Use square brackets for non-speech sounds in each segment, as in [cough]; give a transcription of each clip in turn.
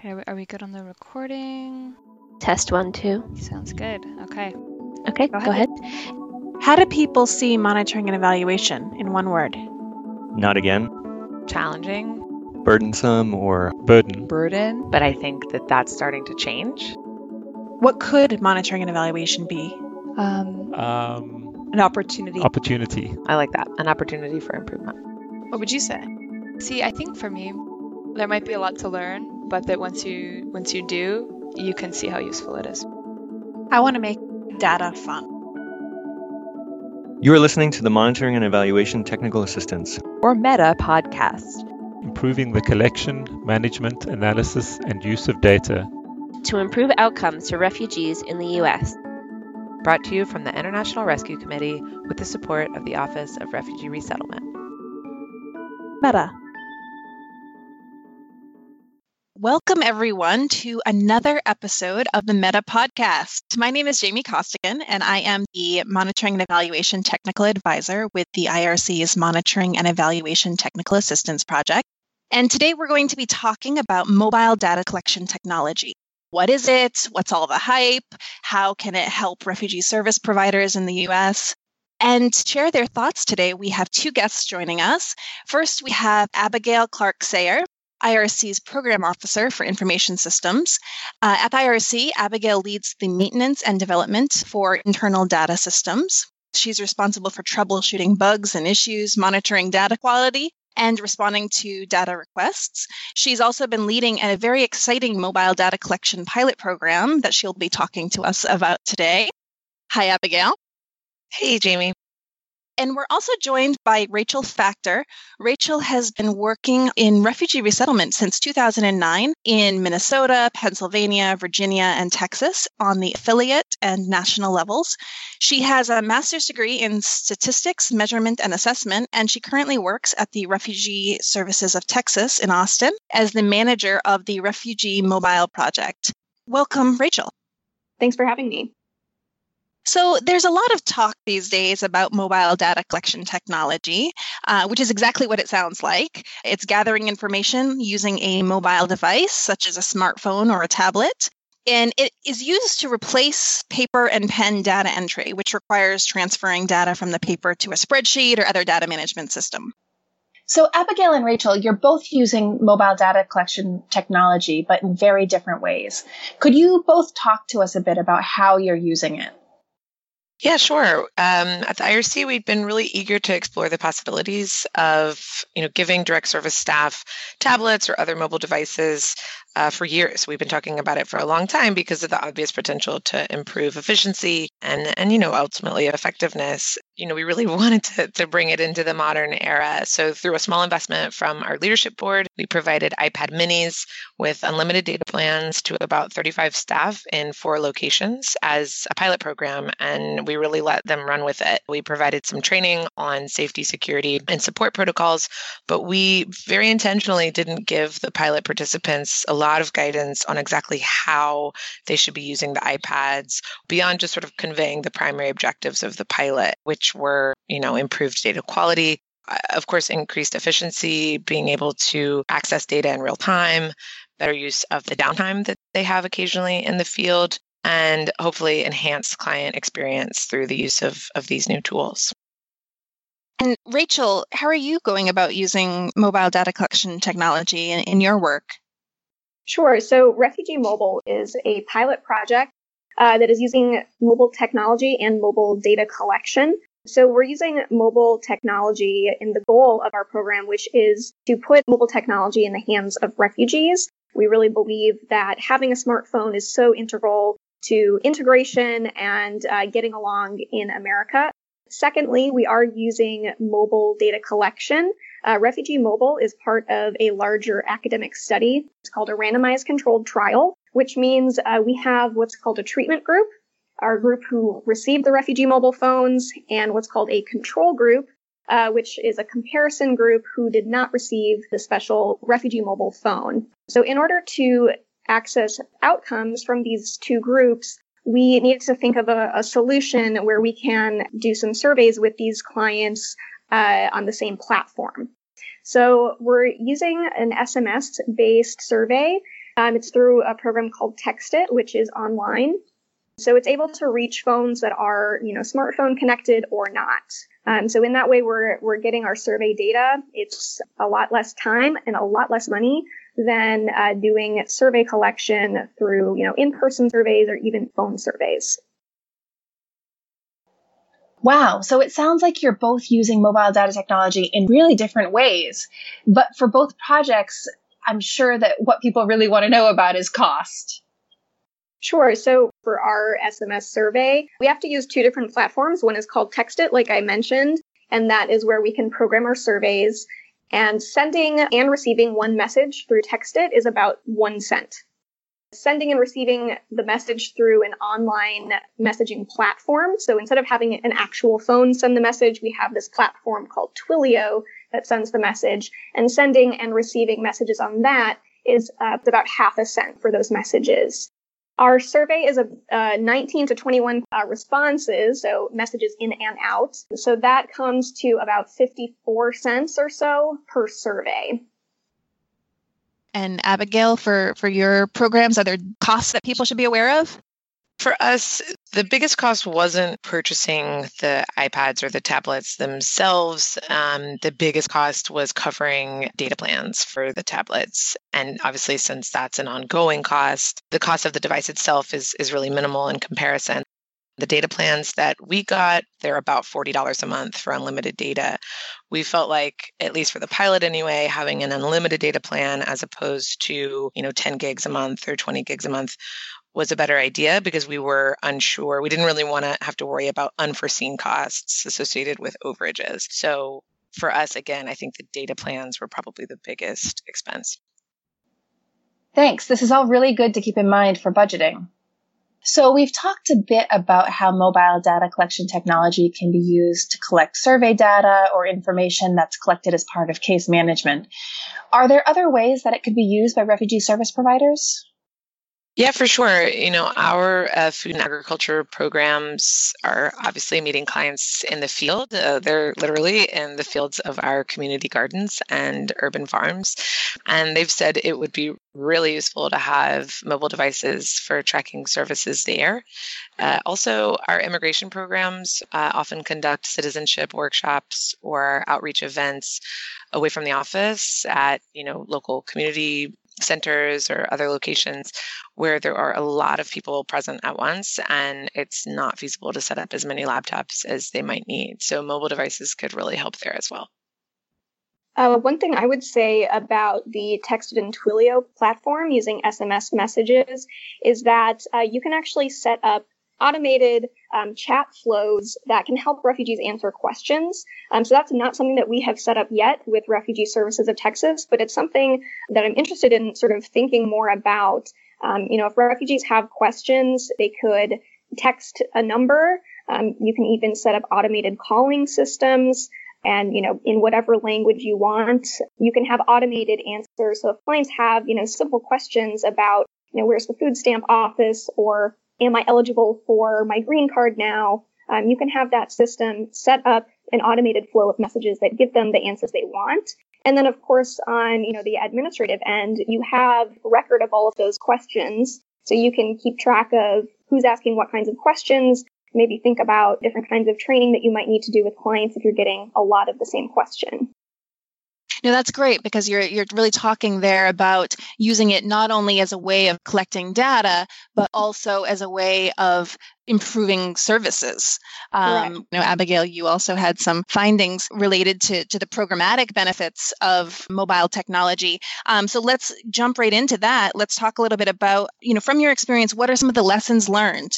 Okay, are we good on the recording? Test one, two. Sounds good. Okay. Okay, go, Go ahead. How do people see monitoring and evaluation in one word? Not again. challenging Burdensome or Burden. burden, but I think that that's starting to change. What could monitoring and evaluation be? Um, Um, an opportunity. opportunity. I like that. An opportunity for improvement. What would you say? See, I think for me, there might be a lot to learn, but that once you once you do, you can see how useful it is. I want to make data fun. You are listening to the Monitoring and Evaluation Technical Assistance. or Meta podcast. Improving the collection, management, analysis, and use of data. To improve outcomes for refugees in the U.S. Brought to you from the International Rescue Committee with the support of the Office of Refugee Resettlement. Meta. Welcome, everyone, to another episode of the Meta Podcast. My name is Jamie Costigan, and I am the Monitoring and Evaluation Technical Advisor with the IRC's Monitoring and Evaluation Technical Assistance Project. And today we're going to be talking about mobile data collection technology. What is it? What's all the hype? How can it help refugee service providers in the US? And to share their thoughts today, we have two guests joining us. First, we have Abigail Clarke-Sayer, IRC's Program Officer for Information Systems. Uh, at the IRC, Abigail leads the maintenance and development for internal data systems. She's responsible for troubleshooting bugs and issues, monitoring data quality, and responding to data requests. She's also been leading a very exciting mobile data collection pilot program that she'll be talking to us about today. Hi, Abigail. Hey, Jamie. And we're also joined by Rachel Factor. Rachel has been working in refugee resettlement since 2009 in Minnesota, Pennsylvania, Virginia, and Texas on the affiliate and national levels. She has a master's degree in statistics, measurement, and assessment, and she currently works at the Refugee Services of Texas in Austin as the manager of the Refugee Mobile Project. Welcome, Rachel. Thanks for having me. So, there's a lot of talk these days about mobile data collection technology, uh, which is exactly what it sounds like. It's gathering information using a mobile device, such as a smartphone or a tablet. And it is used to replace paper and pen data entry, which requires transferring data from the paper to a spreadsheet or other data management system. So, Abigail and Rachel, you're both using mobile data collection technology, but in very different ways. Could you both talk to us a bit about how you're using it? Yeah, sure. Um, at the IRC, we've been really eager to explore the possibilities of, you know, giving direct service staff tablets or other mobile devices uh, for years. We've been talking about it for a long time because of the obvious potential to improve efficiency and, and you know, ultimately effectiveness. You know, we really [laughs] wanted to, to bring it into the modern era. So through a small investment from our leadership board, we provided iPad minis with unlimited data plans to about 35 staff in four locations as a pilot program. And we really let them run with it. We provided some training on safety, security, and support protocols, but we very intentionally didn't give the pilot participants a lot of guidance on exactly how they should be using the iPads beyond just sort of conveying the primary objectives of the pilot, which were, you know, improved data quality, uh, of course, increased efficiency, being able to access data in real time, better use of the downtime that they have occasionally in the field, and hopefully enhance client experience through the use of, of these new tools. And Rachel, how are you going about using mobile data collection technology in, in your work? Sure. So, Refugee Mobile is a pilot project uh, that is using mobile technology and mobile data collection. So, we're using mobile technology in the goal of our program, which is to put mobile technology in the hands of refugees. We really believe that having a smartphone is so integral to integration and uh, getting along in America. Secondly, we are using mobile data collection. Uh, Refugee Mobile is part of a larger academic study. It's called a randomized controlled trial, which means uh, we have what's called a treatment group, our group who received the Refugee Mobile phones, and what's called a control group, uh, which is a comparison group who did not receive the special Refugee Mobile phone. So, in order to access outcomes from these two groups, we needed to think of a, a solution where we can do some surveys with these clients uh, on the same platform. So we're using an SMS based survey Um, it's through a program called TextIt, which is online. So it's able to reach phones that are, you know, smartphone connected or not. Um, so in that way, we're we're getting our survey data. It's a lot less time and a lot less money than uh, doing survey collection through, you know, in-person surveys or even phone surveys. Wow. So it sounds like you're both using mobile data technology in really different ways. But for both projects, I'm sure that what people really want to know about is cost. Sure. So for our SMS survey, we have to use two different platforms. One is called TextIt, like I mentioned, and that is where we can program our surveys. And sending and receiving one message through TextIt is about one cent. Sending and receiving the message through an online messaging platform. So instead of having an actual phone send the message, we have this platform called Twilio that sends the message. And sending and receiving messages on that is uh, about half a cent for those messages. Our survey is a uh, 19 to 21 uh, responses, so messages in and out. So that comes to about 54 cents or so per survey. And Abigail, for for your programs, are there costs that people should be aware of? For us, the biggest cost wasn't purchasing the iPads or the tablets themselves. Um, the biggest cost was covering data plans for the tablets. And obviously, since that's an ongoing cost, the cost of the device itself is, is really minimal in comparison. The data plans that we got, they're about $40 a month for unlimited data. We felt like, at least for the pilot anyway, having an unlimited data plan as opposed to, you know, 10 gigs a month or 20 gigs a month was a better idea because we were unsure. We didn't really want to have to worry about unforeseen costs associated with overages. So for us, again, I think the data plans were probably the biggest expense. Thanks. This is all really good to keep in mind for budgeting. So we've talked a bit about how mobile data collection technology can be used to collect survey data or information that's collected as part of case management. Are there other ways that it could be used by refugee service providers? Yeah, for sure. You know, our uh, food and agriculture programs are obviously meeting clients in the field. Uh, they're literally in the fields of our community gardens and urban farms. And they've said it would be really useful to have mobile devices for tracking services there. Uh, also, our immigration programs uh, often conduct citizenship workshops or outreach events away from the office at you know local community centers or other locations where there are a lot of people present at once and it's not feasible to set up as many laptops as they might need. So mobile devices could really help there as well. Uh, one thing I would say about the TextIt and Twilio platform using SMS messages is that uh, you can actually set up automated um, chat flows that can help refugees answer questions. Um, so that's not something that we have set up yet with Refugee Services of Texas, but it's something that I'm interested in sort of thinking more about. Um, you know, if refugees have questions, they could text a number. Um, you can even set up automated calling systems. And, you know, in whatever language you want, you can have automated answers. So if clients have, you know, simple questions about, you know, where's the food stamp office or am I eligible for my green card now? Um, you can have that system set up an automated flow of messages that give them the answers they want. And then, of course, on you know the administrative end, you have record of all of those questions, so you can keep track of who's asking what kinds of questions. Maybe think about different kinds of training that you might need to do with clients if you're getting a lot of the same question. No, that's great because you're you're really talking there about using it not only as a way of collecting data, but also as a way of improving services. Um, you know, Abigail, you also had some findings related to, to the programmatic benefits of mobile technology. Um, so let's jump right into that. Let's talk a little bit about, you know, from your experience, what are some of the lessons learned?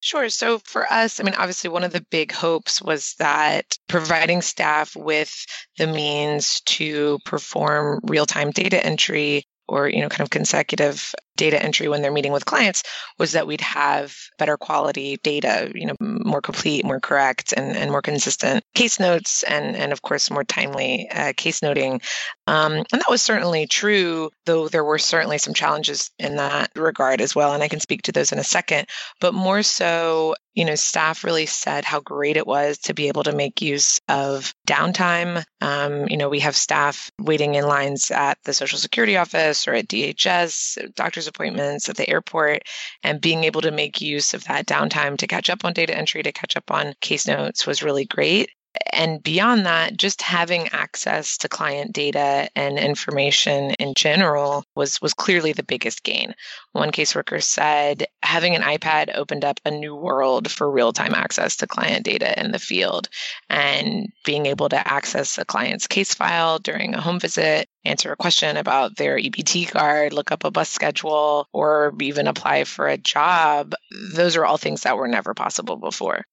Sure. So for us, I mean, obviously, one of the big hopes was that providing staff with the means to perform real time data entry or you know kind of consecutive data entry when they're meeting with clients was that we'd have better quality data, you know, more complete, more correct, and, and more consistent case notes, and, and of course, more timely uh, case noting. Um, and that was certainly true, though there were certainly some challenges in that regard as well. And I can speak to those in a second. But more so, you know, staff really said how great it was to be able to make use of downtime. Um, you know, we have staff waiting in lines at the Social Security office or at DHS, doctor's appointments at the airport, and being able to make use of that downtime to catch up on data entry, to catch up on case notes was really great and beyond that, just having access to client data and information in general was, was clearly the biggest gain. One caseworker said having an iPad opened up a new world for real time access to client data in the field and being able to access a client's case file during a home visit, answer a question about their EBT card, look up a bus schedule, or even apply for a job. Those are all things that were never possible before.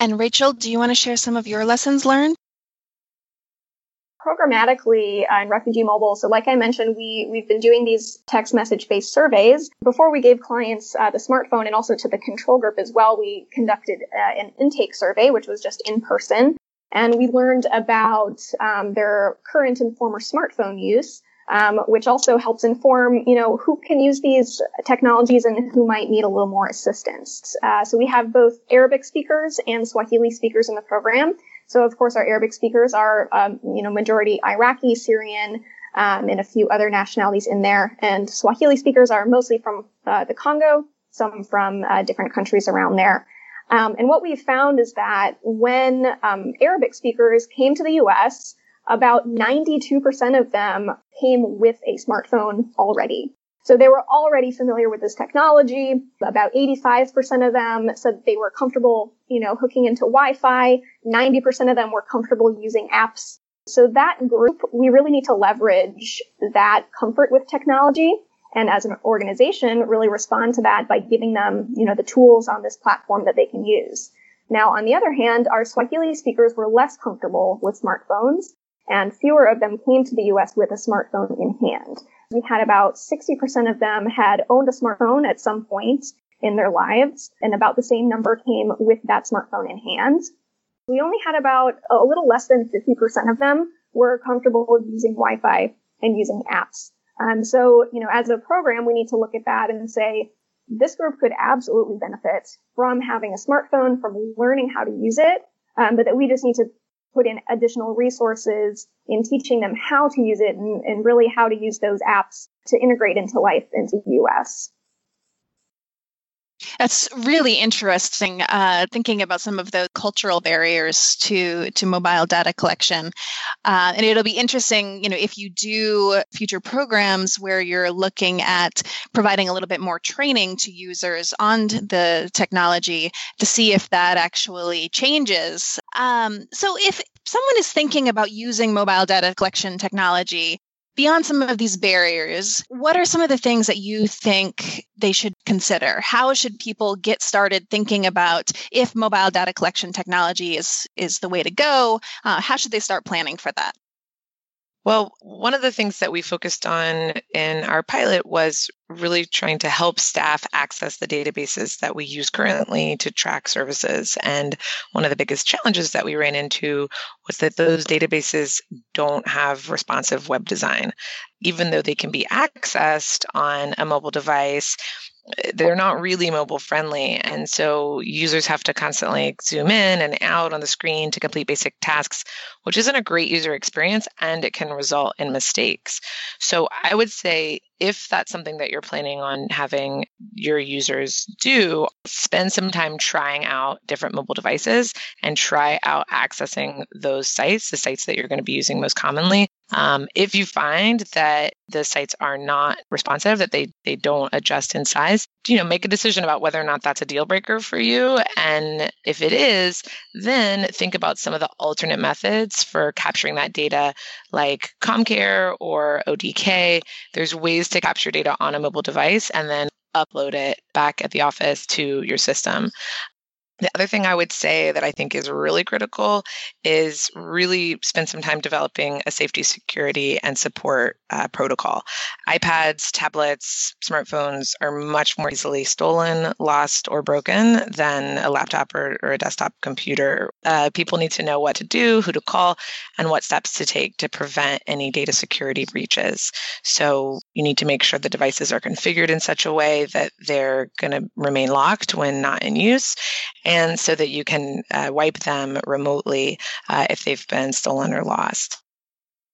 And Rachel, do you want to share some of your lessons learned? programmatically uh, in refugee mobile so like i mentioned we we've been doing these text message based surveys before we gave clients uh, the smartphone and also to the control group as well we conducted uh, an intake survey which was just in person and we learned about um, their current and former smartphone use um, which also helps inform, you know, who can use these technologies and who might need a little more assistance. Uh, so we have both Arabic speakers and Swahili speakers in the program. So of course, our Arabic speakers are, um, you know, majority Iraqi, Syrian, um, and a few other nationalities in there. And Swahili speakers are mostly from uh, the Congo, some from uh, different countries around there. Um, and what we found is that when um, Arabic speakers came to the U.S., about 92% of them came with a smartphone already. So they were already familiar with this technology. About 85% of them said they were comfortable, you know, hooking into Wi-Fi. 90% of them were comfortable using apps. So that group, we really need to leverage that comfort with technology and as an organization really respond to that by giving them, you know, the tools on this platform that they can use. Now, on the other hand, our Swahili speakers were less comfortable with smartphones and fewer of them came to the US with a smartphone in hand. We had about 60% of them had owned a smartphone at some point in their lives, and about the same number came with that smartphone in hand. We only had about a little less than 50% of them were comfortable with using Wi-Fi and using apps. Um, so, you know, as a program, we need to look at that and say, this group could absolutely benefit from having a smartphone, from learning how to use it, um, but that we just need to put in additional resources in teaching them how to use it and, and really how to use those apps to integrate into life into the US. That's really interesting. Uh, thinking about some of the cultural barriers to to mobile data collection, uh, and it'll be interesting, you know, if you do future programs where you're looking at providing a little bit more training to users on the technology to see if that actually changes. Um, so, if someone is thinking about using mobile data collection technology beyond some of these barriers, what are some of the things that you think they should consider? How should people get started thinking about if mobile data collection technology is, is the way to go? Uh, how should they start planning for that? Well, one of the things that we focused on in our pilot was really trying to help staff access the databases that we use currently to track services. And one of the biggest challenges that we ran into was that those databases don't have responsive web design. Even though they can be accessed on a mobile device, they're not really mobile friendly. And so users have to constantly zoom in and out on the screen to complete basic tasks, which isn't a great user experience and it can result in mistakes. So I would say if that's something that you're planning on having your users do, spend some time trying out different mobile devices and try out accessing those sites, the sites that you're going to be using most commonly. Um, if you find that the sites are not responsive, that they they don't adjust in size, you know, make a decision about whether or not that's a deal breaker for you. And if it is, then think about some of the alternate methods for capturing that data, like CommCare or ODK. There's ways to capture data on a mobile device and then upload it back at the office to your system. The other thing I would say that I think is really critical is really spend some time developing a safety, security, and support uh, protocol. iPads, tablets, smartphones are much more easily stolen, lost, or broken than a laptop or, or a desktop computer. Uh, people need to know what to do, who to call, and what steps to take to prevent any data security breaches. So you need to make sure the devices are configured in such a way that they're going to remain locked when not in use and so that you can uh, wipe them remotely uh, if they've been stolen or lost.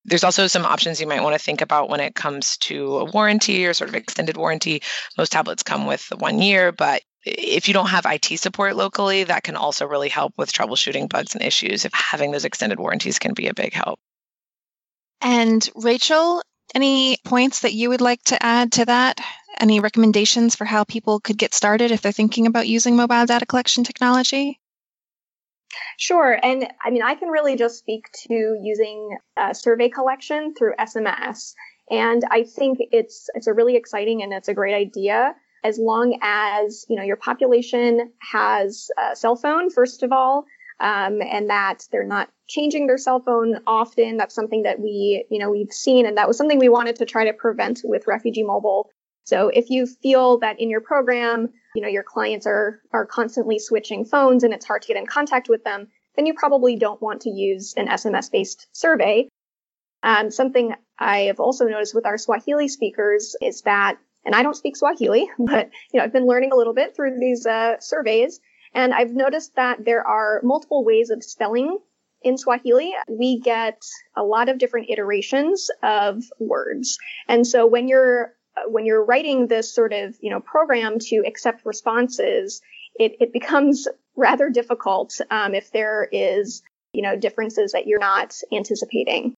There's also some options you might want to think about when it comes to a warranty or sort of extended warranty. Most tablets come with one year, but if you don't have IT support locally, that can also really help with troubleshooting bugs and issues. If having those extended warranties can be a big help. And Rachel, any points that you would like to add to that? Any recommendations for how people could get started if they're thinking about using mobile data collection technology? Sure. And I mean, I can really just speak to using survey collection through SMS. And I think it's it's a really exciting and it's a great idea as long as you know your population has a cell phone first of all, um, and that they're not changing their cell phone often. That's something that we you know we've seen, and that was something we wanted to try to prevent with Refugee Mobile so if you feel that in your program, you know, your clients are, are constantly switching phones and it's hard to get in contact with them, then you probably don't want to use an SMS based survey. And something I have also noticed with our Swahili speakers is that, and I don't speak Swahili, [laughs] but, you know, I've been learning a little bit through these uh, surveys. And I've noticed that there are multiple ways of spelling in Swahili, we get a lot of different iterations of words. And so when you're when you're writing this sort of you know program to accept responses, it, it becomes rather difficult um, if there is you know differences that you're not anticipating.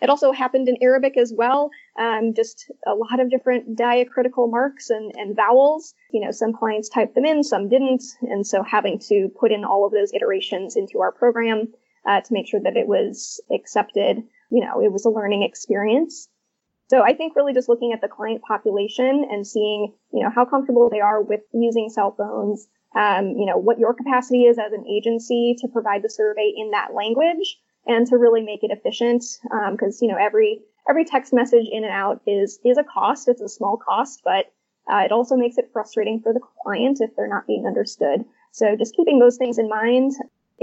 It also happened in Arabic as well, um, just a lot of different diacritical marks and, and vowels. You know, some clients typed them in, some didn't, and so having to put in all of those iterations into our program uh, to make sure that it was accepted. You know, it was a learning experience. So I think really just looking at the client population and seeing, you know, how comfortable they are with using cell phones, um, you know, what your capacity is as an agency to provide the survey in that language and to really make it efficient. Um, cause, you know, every, every text message in and out is, is a cost. It's a small cost, but uh, it also makes it frustrating for the client if they're not being understood. So just keeping those things in mind,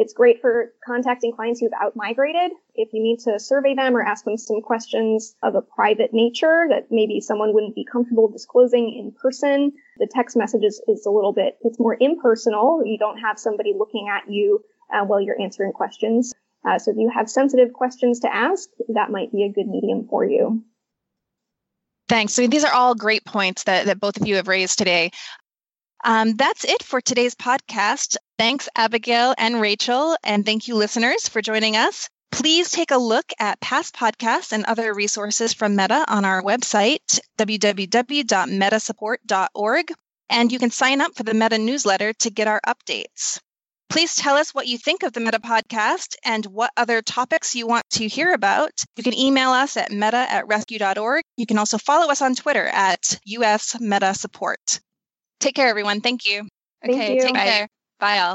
it's great for contacting clients who've out migrated. If you need to survey them or ask them some questions of a private nature that maybe someone wouldn't be comfortable disclosing in person, the text message is, a little bit, it's more impersonal. You don't have somebody looking at you uh, while you're answering questions. Uh, so if you have sensitive questions to ask, that might be a good medium for you. Thanks. Mean, these are all great points that, that both of you have raised today. Um, that's it for today's podcast. Thanks, Abigail and Rachel, and thank you, listeners, for joining us. Please take a look at past podcasts and other resources from Meta on our website, www.metasupport.org, and you can sign up for the Meta newsletter to get our updates. Please tell us what you think of the Meta podcast and what other topics you want to hear about. You can email us at meta at rescue.org. You can also follow us on Twitter at US Meta Support. Take care, everyone. Thank you. Thank okay, you. take Bye. care. Bye, all.